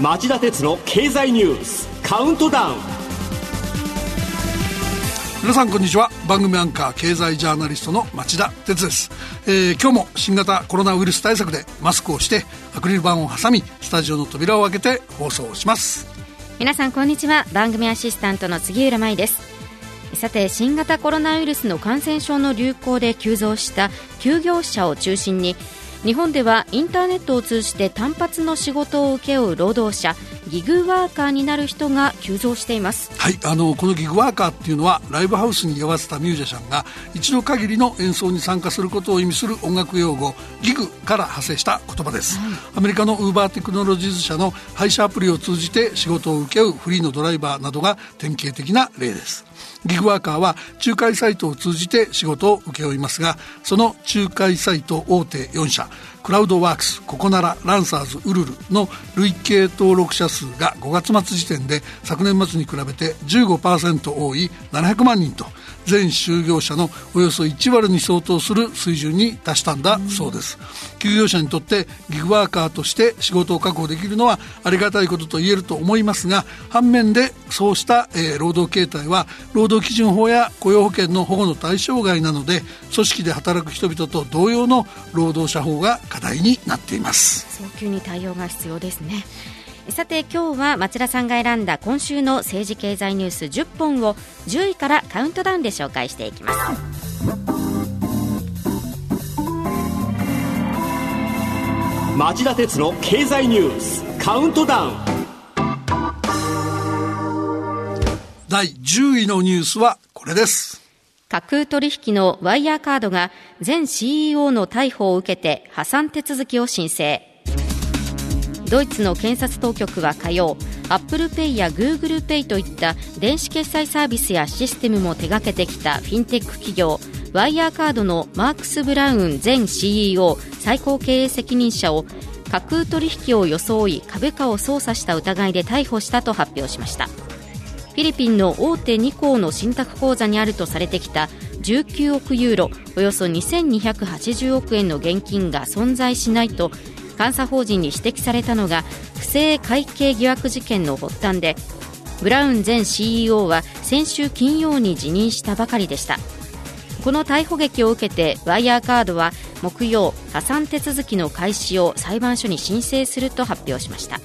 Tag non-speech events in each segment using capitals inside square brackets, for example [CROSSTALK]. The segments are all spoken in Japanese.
町田鉄の経済ニュースカウントダウン。皆さんこんにちは。番組アンカー経済ジャーナリストの町田鉄です、えー、今日も新型コロナウイルス対策でマスクをしてアクリル板を挟みスタジオの扉を開けて放送します。皆さんこんにちは。番組アシスタントの杉浦舞です。さて新型コロナウイルスの感染症の流行で急増した休業者を中心に日本ではインターネットを通じて単発の仕事を請け負う労働者ギグワーカーになる人が急増しています。はいあのこのギグワーカーっていうのはライブハウスに居合わせたミュージシャンが一度限りの演奏に参加することを意味する音楽用語ギグから派生した言葉です、はい、アメリカのウーバーテクノロジーズ社の配車アプリを通じて仕事を請け負うフリーのドライバーなどが典型的な例です。ギグワーカーは仲介サイトを通じて仕事を請け負いますがその仲介サイト大手4社クラウドワークスココナラランサーズウルルの累計登録者数が5月末時点で昨年末に比べて15%多い700万人と全就業者のおよそ1割に相当する水準に達したんだそうです。休業者にとってギグワーカーとして仕事を確保できるのはありがたいことと言えると思いますが反面でそうした、えー、労働形態は労働基準法や雇用保険の保護の対象外なので組織で働く人々と同様の労働者法が課題になっています。早急に対応が必要ですねさて今日は町田さんが選んだ今週の政治経済ニュース10本を10位からカウントダウンで紹介していきます。町田鉄の経済ニュースカウントダウン。第10位のニュースはこれです。架空取引のワイヤーカードが前 CEO の逮捕を受けて破産手続きを申請ドイツの検察当局は火曜アップルペイやグーグルペイといった電子決済サービスやシステムも手掛けてきたフィンテック企業ワイヤーカードのマークス・ブラウン前 CEO 最高経営責任者を架空取引を装い株価を操作した疑いで逮捕したと発表しました。フィリピンの大手2行の信託口座にあるとされてきた19億ユーロおよそ2280億円の現金が存在しないと監査法人に指摘されたのが不正会計疑惑事件の発端でブラウン前 CEO は先週金曜に辞任したばかりでした。この逮捕劇を受けてワイヤーカードは木曜破産手続きの開始を裁判所に申請すると発表しました。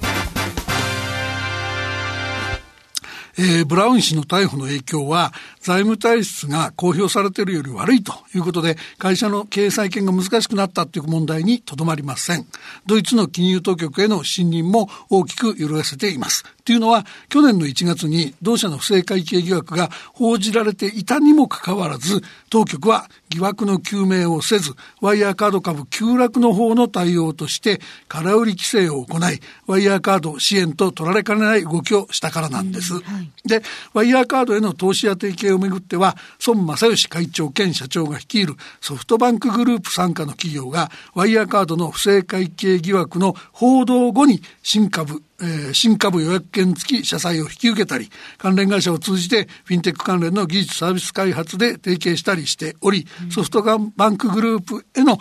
えー、ブラウン氏の逮捕の影響は財務体質が公表されているより悪いということで会社の経営再建が難しくなったという問題にとどまりません。ドイツの金融当局への信任も大きく揺るがせています。というのは去年の1月に同社の不正会計疑惑が報じられていたにもかかわらず当局は疑惑の究明をせずワイヤーカード株急落の方の対応として空売り規制を行いワイヤーカード支援と取られかねない動きをしたからなんです、うんはい、でワイヤーカードへの投資や提携をめぐっては孫正義会長兼社長が率いるソフトバンクグループ傘下の企業がワイヤーカードの不正会計疑惑の報道後に新株えー、新株予約権付き社債を引き受けたり、関連会社を通じてフィンテック関連の技術サービス開発で提携したりしており、ソフトバンクグループへの、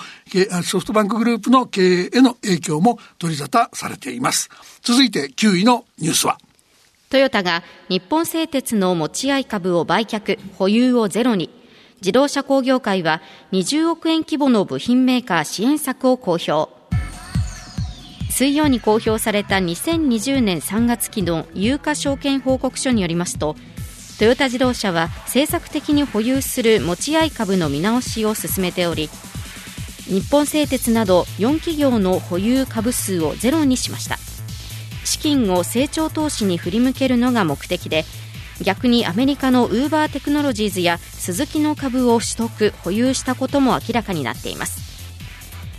ソフトバンクグループの経営への影響も取り沙汰されています。続いて9位のニュースは、トヨタが日本製鉄の持ち合い株を売却、保有をゼロに。自動車工業会は20億円規模の部品メーカー支援策を公表。水曜に公表された2020年3月期の有価証券報告書によりますとトヨタ自動車は政策的に保有する持ち合い株の見直しを進めており日本製鉄など4企業の保有株数をゼロにしました資金を成長投資に振り向けるのが目的で逆にアメリカのウーバーテクノロジーズやスズキの株を取得保有したことも明らかになっています。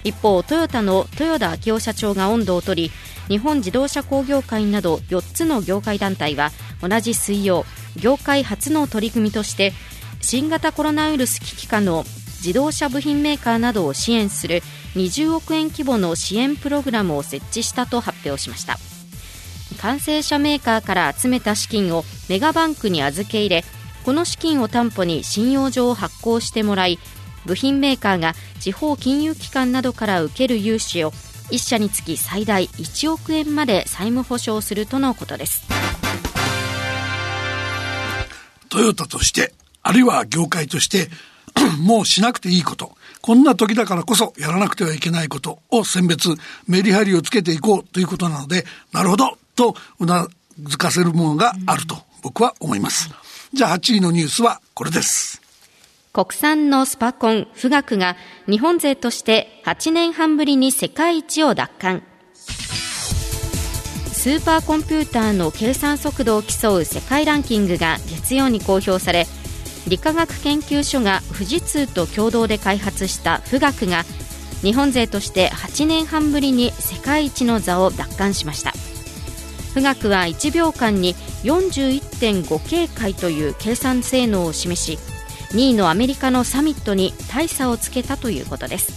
一方トヨタの豊田昭夫社長が温度を取り日本自動車工業会など4つの業界団体は同じ水曜業界初の取り組みとして新型コロナウイルス危機下の自動車部品メーカーなどを支援する20億円規模の支援プログラムを設置したと発表しました。完成車メーカーから集めた資金をメガバンクに預け入れこの資金を担保に信用状を発行してもらい部品メーカーが地方金融機関などから受ける融資を1社につき最大1億円まで債務保証するとのことです。トヨタとしてあるいは業界として [CLEARS THROAT] もうしなくていいこと。こんな時だからこそやらなくてはいけないことを選別メリハリをつけていこうということなのでなるほど。とうなずかせるものがあると僕は思います。じゃあ8位のニュースはこれです。国産のスパコン、富岳が日本勢として8年半ぶりに世界一を奪還。スーパーコンピューターの計算速度を競う世界ランキングが月曜に公表され理化学研究所が富士通と共同で開発した富岳が日本勢として8年半ぶりに世界一の座を奪還しました富岳は1秒間に41.5警戒という計算性能を示し2位のアメリカのサミットに大差をつけたということです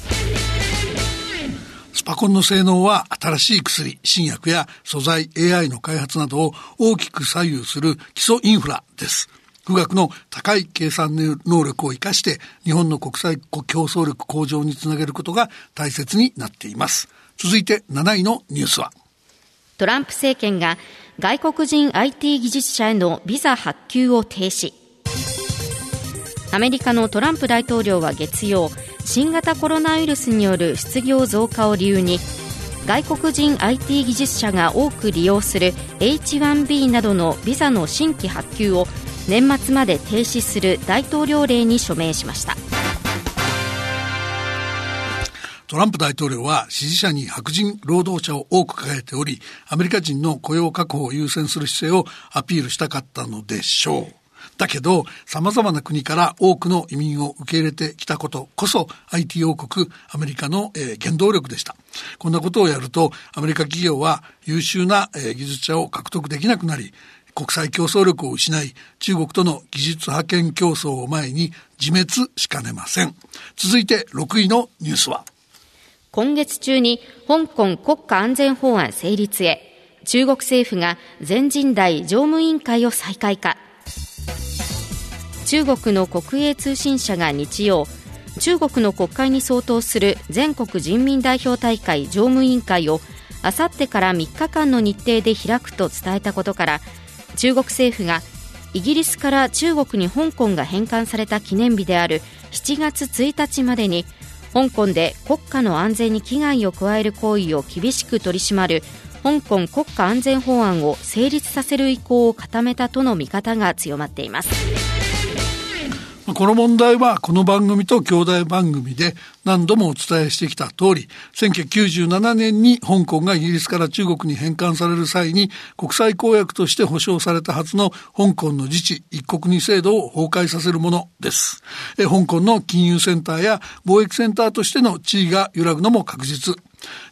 スパコンの性能は新しい薬、新薬や素材 AI の開発などを大きく左右する基礎インフラです。富岳の高い計算能力を生かして日本の国際競争力向上につなげることが大切になっています。続いて7位のニュースはトランプ政権が外国人 IT 技術者へのビザ発給を停止。アメリカのトランプ大統領は月曜新型コロナウイルスによる失業増加を理由に外国人 IT 技術者が多く利用する H1B などのビザの新規発給を年末まで停止する大統領令に署名しました。トランプ大統領は支持者に白人労働者を多く抱えており、アメリカ人の雇用確保を優先する姿勢をアピールしたかったのでしょう。だけど、様々な国から多くの移民を受け入れてきたことこそ IT 王国アメリカの、えー、原動力でした。こんなことをやると、アメリカ企業は優秀な、えー、技術者を獲得できなくなり、国際競争力を失い、中国との技術派遣競争を前に自滅しかねません。続いて6位のニュースは今月中に香港国家安全法案成立へ、中国政府が全人代常務委員会を再開か。中国の国営通信社が日曜、中国の国会に相当する全国人民代表大会常務委員会をあさってから3日間の日程で開くと伝えたことから中国政府がイギリスから中国に香港が返還された記念日である7月1日までに香港で国家の安全に危害を加える行為を厳しく取り締まる香港国家安全法案を成立させる意向を固めたとの見方が強まっています。この問題はこの番組と兄弟番組で何度もお伝えしてきた通り、1997年に香港がイギリスから中国に返還される際に国際公約として保障されたはずの香港の自治一国二制度を崩壊させるものです。え香港の金融センターや貿易センターとしての地位が揺らぐのも確実。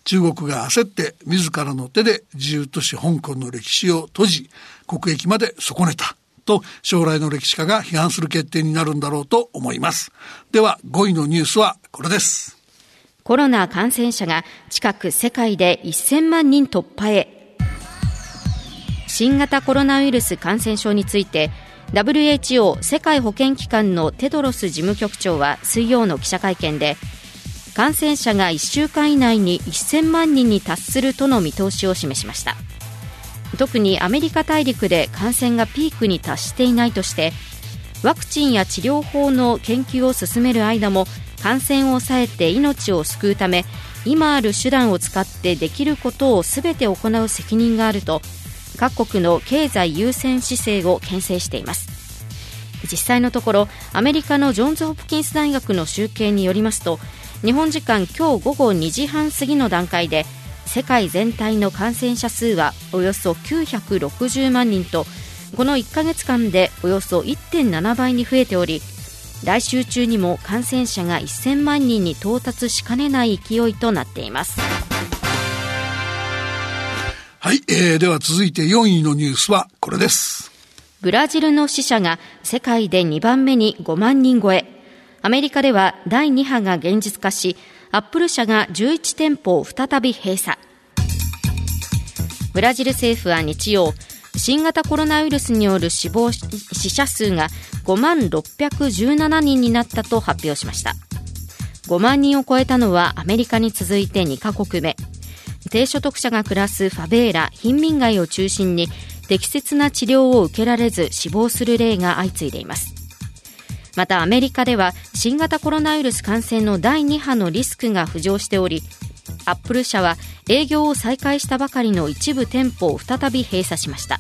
中国が焦って自らの手で自由都市香港の歴史を閉じ、国益まで損ねた。と将来の歴史家が批判する決定になるんだろうと思います。では5位のニュースはこれです。コロナ感染者が近く世界で1000万人突破へ。新型コロナウイルス感染症について WHO 世界保健機関のテドロス事務局長は水曜の記者会見で感染者が1週間以内に1000万人に達するとの見通しを示しました特にアメリカ大陸で感染がピークに達していないとしてワクチンや治療法の研究を進める間も感染を抑えて命を救うため今ある手段を使ってできることをすべて行う責任があると各国の経済優先姿勢を牽制しています。実際のところアメリカのジョンズ・ホプキンス大学の集計によりますと日本時間今日午後2時半過ぎの段階で世界全体の感染者数はおよそ960万人とこの1ヶ月間でおよそ1.7倍に増えており来週中にも感染者が1000万人に到達しかねない勢いとなっています。はい、えー、では続いて4位のニュースはこれです。ブラジルの死者が世界で2番目に5万人超え。アメリカでは第2波が現実化しアップル社が11店舗を再び閉鎖。ブラジル政府は日曜新型コロナウイルスによる死亡死者数が5万617人になったと発表しました。5万人を超えたのはアメリカに続いて2カ国目。低所得者が暮らすファベーラ貧民街を中心に適切な治療を受けられず死亡する例が相次いでいます。またアメリカでは新型コロナウイルス感染の第2波のリスクが浮上しておりアップル社は営業を再開したばかりの一部店舗を再び閉鎖しました。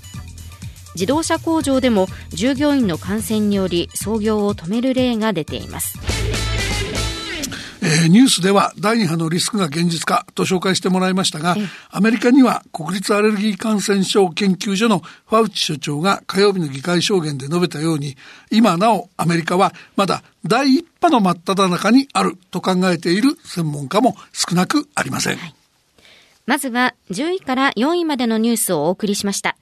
自動車工場でも従業員の感染により操業を止める例が出ています。えー、ニュースでは第2波のリスクが現実化と紹介してもらいましたが、アメリカには国立アレルギー感染症研究所のファウチ所長が火曜日の議会証言で述べたように、今なおアメリカはまだ第1波の真っ只中にあると考えている専門家も少なくありません。はい、まずは10位から4位までのニュースをお送りしました。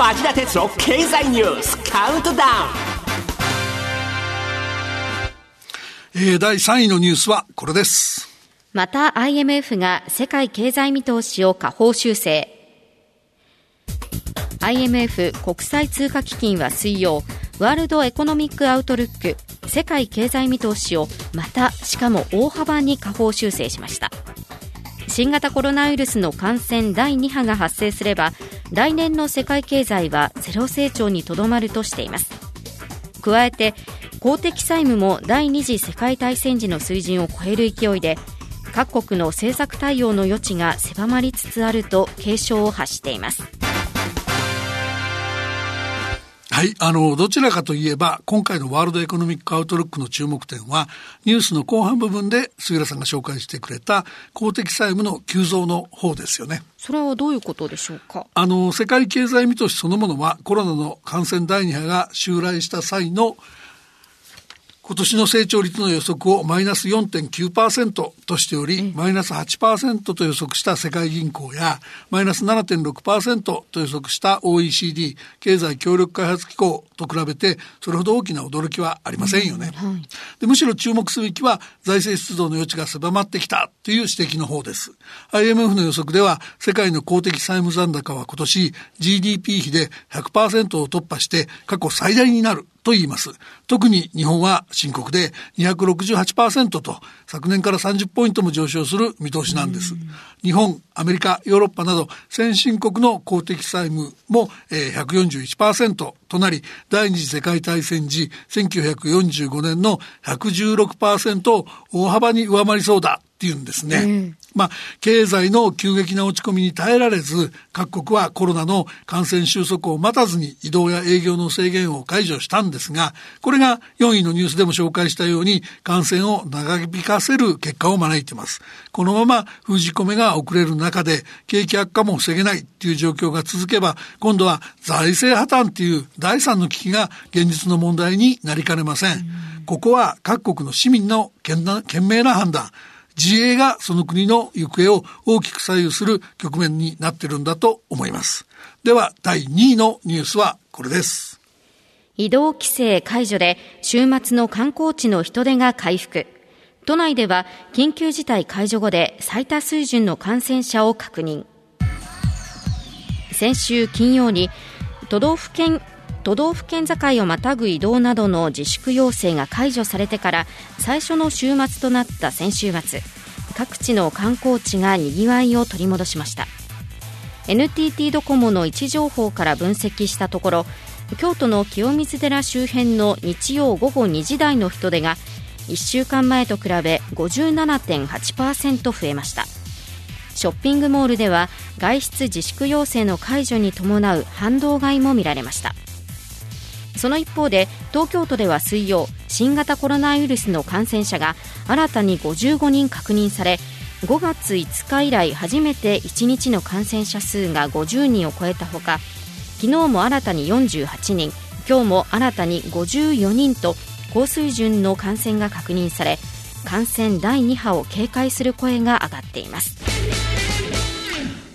町田鉄の経済ニュースカウントダウンえー、第3位のニュースはこれです。また IMF が世界経済見通しを下方修正。IMF 国際通貨基金は水曜、ワールドエコノミックアウトルック世界経済見通しをまたしかも大幅に下方修正しました。新型コロナウイルスの感染第2波が発生すれば来年の世界経済はゼロ成長にとどまるとしています。加えて公的債務も第二次世界大戦時の水準を超える勢いで各国の政策対応の余地が狭まりつつあると警鐘を発しています。はい。あの、どちらかといえば、今回のワールドエコノミックアウトルックの注目点は、ニュースの後半部分で杉浦さんが紹介してくれた公的債務の急増の方ですよね。それはどういうことでしょうか？あの、世界経済見通しそのものはコロナの感染第2波が襲来した際の今年の成長率の予測をマイナス4.9%としており、マイナス8%と予測した世界銀行や、マイナス7.6%と予測した OECD 経済協力開発機構と比べて、それほど大きな驚きはありませんよね。はい、でむしろ注目すべきは、財政出動の余地が狭まってきたという指摘の方です。IMF の予測では、世界の公的債務残高は今年 GDP 比で100%を突破して過去最大になると言います。特に日本は深刻で268%と昨年から30ポイントも上昇する見通しなんです。日本、アメリカ、ヨーロッパなど先進国の公的債務も141%となり、第二次世界大戦時1945年の116%を大幅に上回りそうだっていうんですね。まあ、経済の急激な落ち込みに耐えられず、各国はコロナの感染収束を待たずに移動や営業の制限を解除したんですが、これが4位のニュースでも紹介したように、感染を長引かせる結果を招いています。このまま封じ込めが遅れる中で、景気悪化も防げないっていう状況が続けば、今度は財政破綻っていう第三の危機が現実の問題になりかねません。ここは各国の市民の懸命な判断、自衛がその国の行方を大きく左右する局面になってるんだと思います。では、第2位のニュースはこれです。移動規制解除で週末の観光地の人出が回復。都内では緊急事態解除後で最多水準の感染者を確認。先週金曜に都道府県都道府県境をまたぐ移動などの自粛要請が解除されてから最初の週末となった先週末各地の観光地がにぎわいを取り戻しました。NTT ドコモの位置情報から分析したところ京都の清水寺周辺の日曜午後2時台の人出が1週間前と比べ57.8%増えました。ショッピングモールでは外出自粛要請の解除に伴う反動買いも見られました。その一方で東京都では水曜新型コロナウイルスの感染者が新たに55人確認され5月5日以来初めて1日の感染者数が50人を超えたほか昨日も新たに48人今日も新たに54人と高水準の感染が確認され感染第2波を警戒する声が上がっています。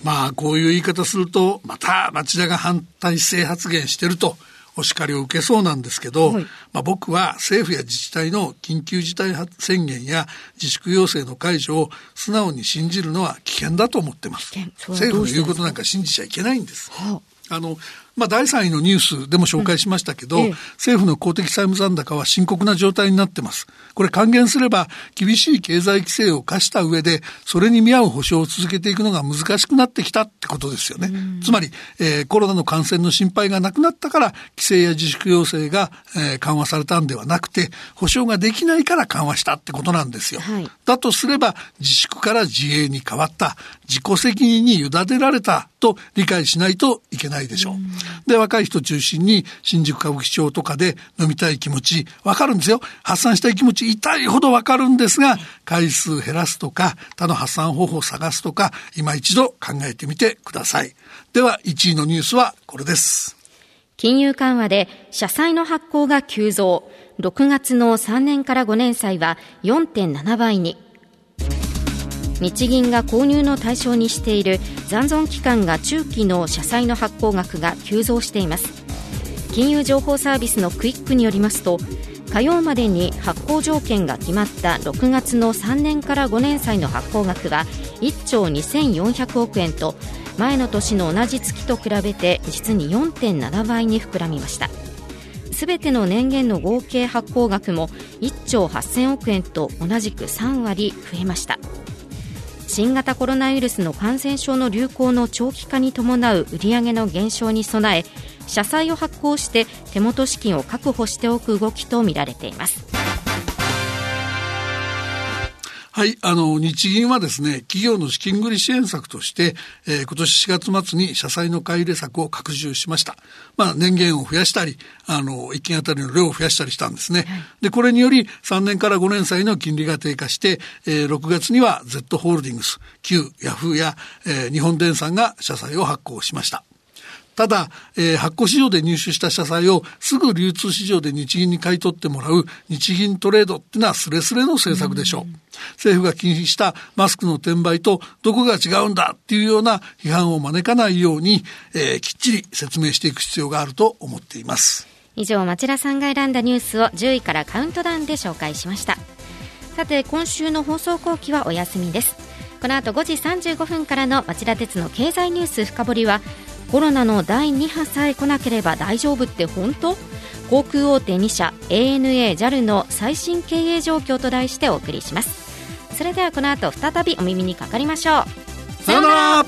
まあこういう言い方するとまた町田が反対性発言してるとお叱りを受けそうなんですけど、はい、まあ、僕は政府や自治体の緊急事態宣言や自粛要請の解除を素直に信じるのは危険だと思ってます。政府の言うことなんか信じちゃいけないんです。はああのまあ、第3位のニュースでも紹介しましたけど、うんええ、政府の公的債務残高は深刻な状態になってます。これ還元すれば、厳しい経済規制を課した上で、それに見合う保障を続けていくのが難しくなってきたってことですよね。つまり、えー、コロナの感染の心配がなくなったから、規制や自粛要請が、えー、緩和されたんではなくて、保障ができないから緩和したってことなんですよ。はい、だとすれば、自粛から自営に変わった、自己責任に委ねられたと理解しないといけないでしょう。で、若い人中心に新宿歌舞伎町とかで飲みたい気持ち、わかるんですよ。発散したい気持ち痛いほどわかるんですが、回数減らすとか、他の発散方法を探すとか、今一度考えてみてください。では、1位のニュースはこれです。金融緩和で社債の発行が急増。6月の3年から5年債は4.7倍に。日銀が購入の対象にしている残存期間が中期の社債の発行額が急増しています。金融情報サービスのクイックによりますと火曜までに発行条件が決まった6月の3年から5年債の発行額は1兆2400億円と前の年の同じ月と比べて実に4.7倍に膨らみました。すべての年限の合計発行額も1兆8000億円と同じく3割増えました。新型コロナウイルスの感染症の流行の長期化に伴う売り上げの減少に備え社債を発行して手元資金を確保しておく動きとみられています。はい、あの、日銀はですね、企業の資金繰り支援策として、えー、今年4月末に社債の買い入れ策を拡充しました。まあ、年限を増やしたり、あの、一件あたりの量を増やしたりしたんですね。で、これにより、3年から5年債の金利が低下して、えー、6月には Z ホールディングス、旧ヤフーや、えー、日本電産が社債を発行しました。ただ、えー、発行市場で入手した社債をすぐ流通市場で日銀に買い取ってもらう日銀トレードっていうのはスレスレの政策でしょう。う政府が禁止したマスクの転売とどこが違うんだっていうような批判を招かないように、えー、きっちり説明していく必要があると思っています。以上、町田さんが選んだニュースを10位からカウントダウンで紹介しました。さて、今週の放送後期はお休みです。この後5時35分からの町田鉄の経済ニュース深掘りはコロナの第2波さえ来なければ大丈夫って本当？航空大手2社 ANA、JAL の最新経営状況と題してお送りします。それではこの後再びお耳にかかりましょう。さようなら